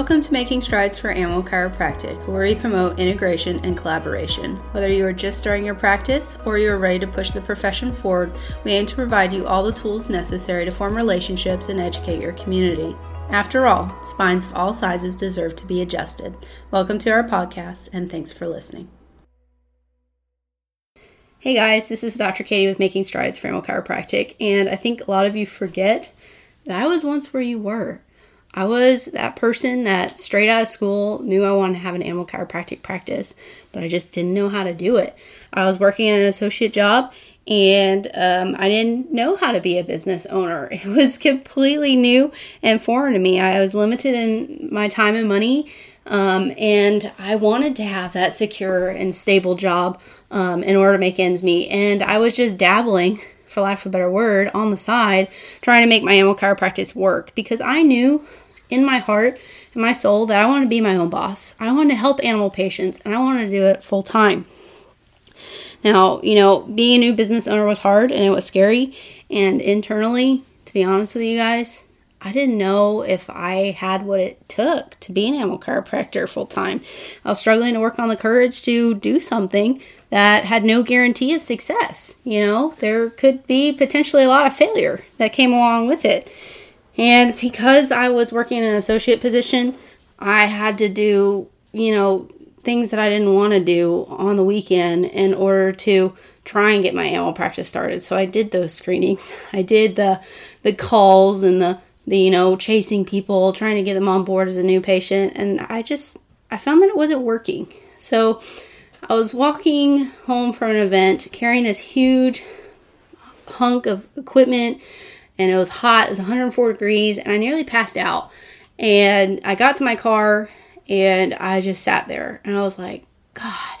Welcome to Making Strides for Animal Chiropractic, where we promote integration and collaboration. Whether you are just starting your practice or you are ready to push the profession forward, we aim to provide you all the tools necessary to form relationships and educate your community. After all, spines of all sizes deserve to be adjusted. Welcome to our podcast, and thanks for listening. Hey guys, this is Dr. Katie with Making Strides for Animal Chiropractic, and I think a lot of you forget that I was once where you were. I was that person that straight out of school knew I wanted to have an animal chiropractic practice, but I just didn't know how to do it. I was working in an associate job and um, I didn't know how to be a business owner. It was completely new and foreign to me. I was limited in my time and money, um, and I wanted to have that secure and stable job um, in order to make ends meet. And I was just dabbling for lack of a better word, on the side, trying to make my animal chiropractic work because I knew in my heart and my soul that I wanted to be my own boss. I wanted to help animal patients and I wanted to do it full time. Now, you know, being a new business owner was hard and it was scary. And internally, to be honest with you guys, I didn't know if I had what it took to be an animal chiropractor full time. I was struggling to work on the courage to do something that had no guarantee of success. You know, there could be potentially a lot of failure that came along with it. And because I was working in an associate position, I had to do, you know, things that I didn't want to do on the weekend in order to try and get my animal practice started. So I did those screenings. I did the the calls and the the you know chasing people, trying to get them on board as a new patient, and I just I found that it wasn't working. So I was walking home from an event carrying this huge hunk of equipment and it was hot. It was 104 degrees and I nearly passed out. And I got to my car and I just sat there and I was like, God,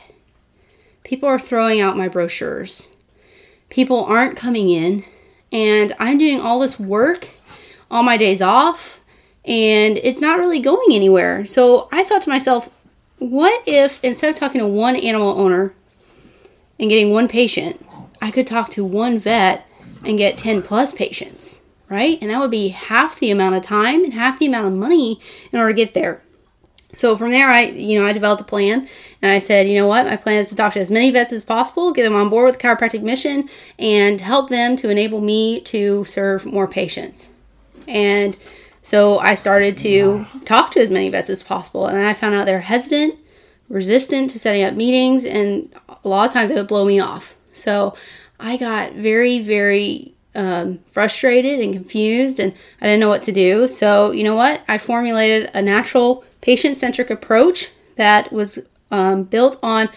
people are throwing out my brochures. People aren't coming in and I'm doing all this work on my days off and it's not really going anywhere. So I thought to myself, what if instead of talking to one animal owner and getting one patient, I could talk to one vet and get 10 plus patients, right? And that would be half the amount of time and half the amount of money in order to get there. So from there, I, you know, I developed a plan and I said, you know what, my plan is to talk to as many vets as possible, get them on board with the chiropractic mission, and help them to enable me to serve more patients. And so I started to talk to as many vets as possible, and I found out they're hesitant, resistant to setting up meetings, and a lot of times it would blow me off. So I got very, very um, frustrated and confused, and I didn't know what to do. So, you know what? I formulated a natural patient centric approach that was um, built on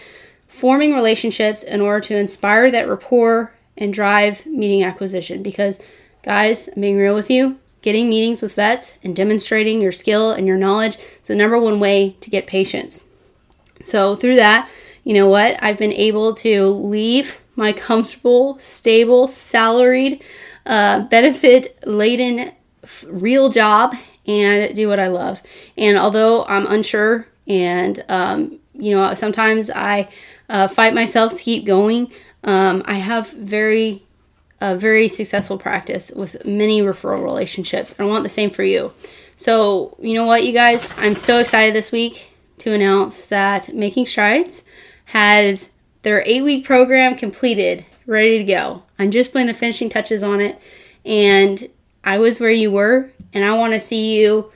forming relationships in order to inspire that rapport and drive meeting acquisition. Because, guys, I'm being real with you, Getting meetings with vets and demonstrating your skill and your knowledge is the number one way to get patients. So, through that, you know what? I've been able to leave my comfortable, stable, salaried, uh, benefit laden, real job and do what I love. And although I'm unsure and, um, you know, sometimes I uh, fight myself to keep going, um, I have very a very successful practice with many referral relationships. I want the same for you. So, you know what, you guys? I'm so excited this week to announce that Making Strides has their eight week program completed, ready to go. I'm just putting the finishing touches on it. And I was where you were, and I want to see you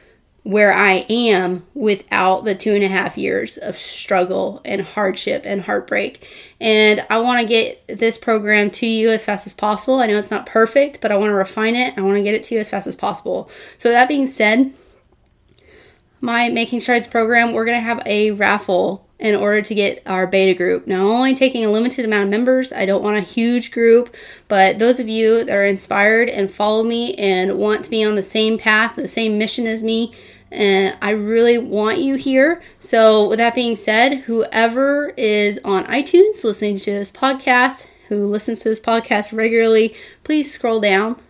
where I am without the two and a half years of struggle and hardship and heartbreak. And I want to get this program to you as fast as possible. I know it's not perfect, but I want to refine it. I want to get it to you as fast as possible. So, that being said, my Making Strides program, we're going to have a raffle in order to get our beta group. Now, I'm only taking a limited amount of members. I don't want a huge group, but those of you that are inspired and follow me and want to be on the same path, the same mission as me, and I really want you here. So, with that being said, whoever is on iTunes listening to this podcast, who listens to this podcast regularly, please scroll down,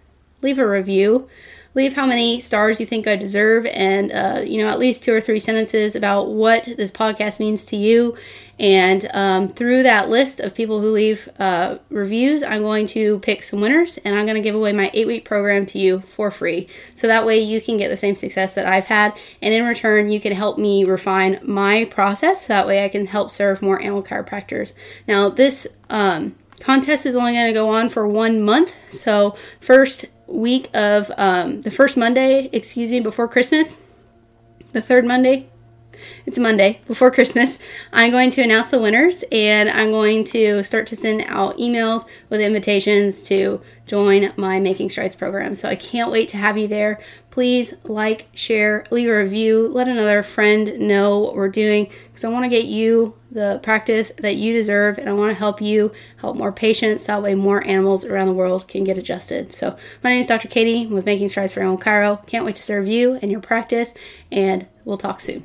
leave a review leave how many stars you think I deserve and, uh, you know, at least two or three sentences about what this podcast means to you. And um, through that list of people who leave uh, reviews, I'm going to pick some winners and I'm going to give away my eight week program to you for free. So that way you can get the same success that I've had. And in return, you can help me refine my process. That way I can help serve more animal chiropractors. Now, this um, contest is only going to go on for one month. So, first week of um, the first Monday, excuse me, before Christmas, the third Monday, it's Monday before Christmas. I'm going to announce the winners and I'm going to start to send out emails with invitations to join my Making Strides program. So I can't wait to have you there. Please like, share, leave a review, let another friend know what we're doing because I want to get you the practice that you deserve and I want to help you help more patients. That way, more animals around the world can get adjusted. So, my name is Dr. Katie with Making Strides for Animal Chiro. Can't wait to serve you and your practice, and we'll talk soon.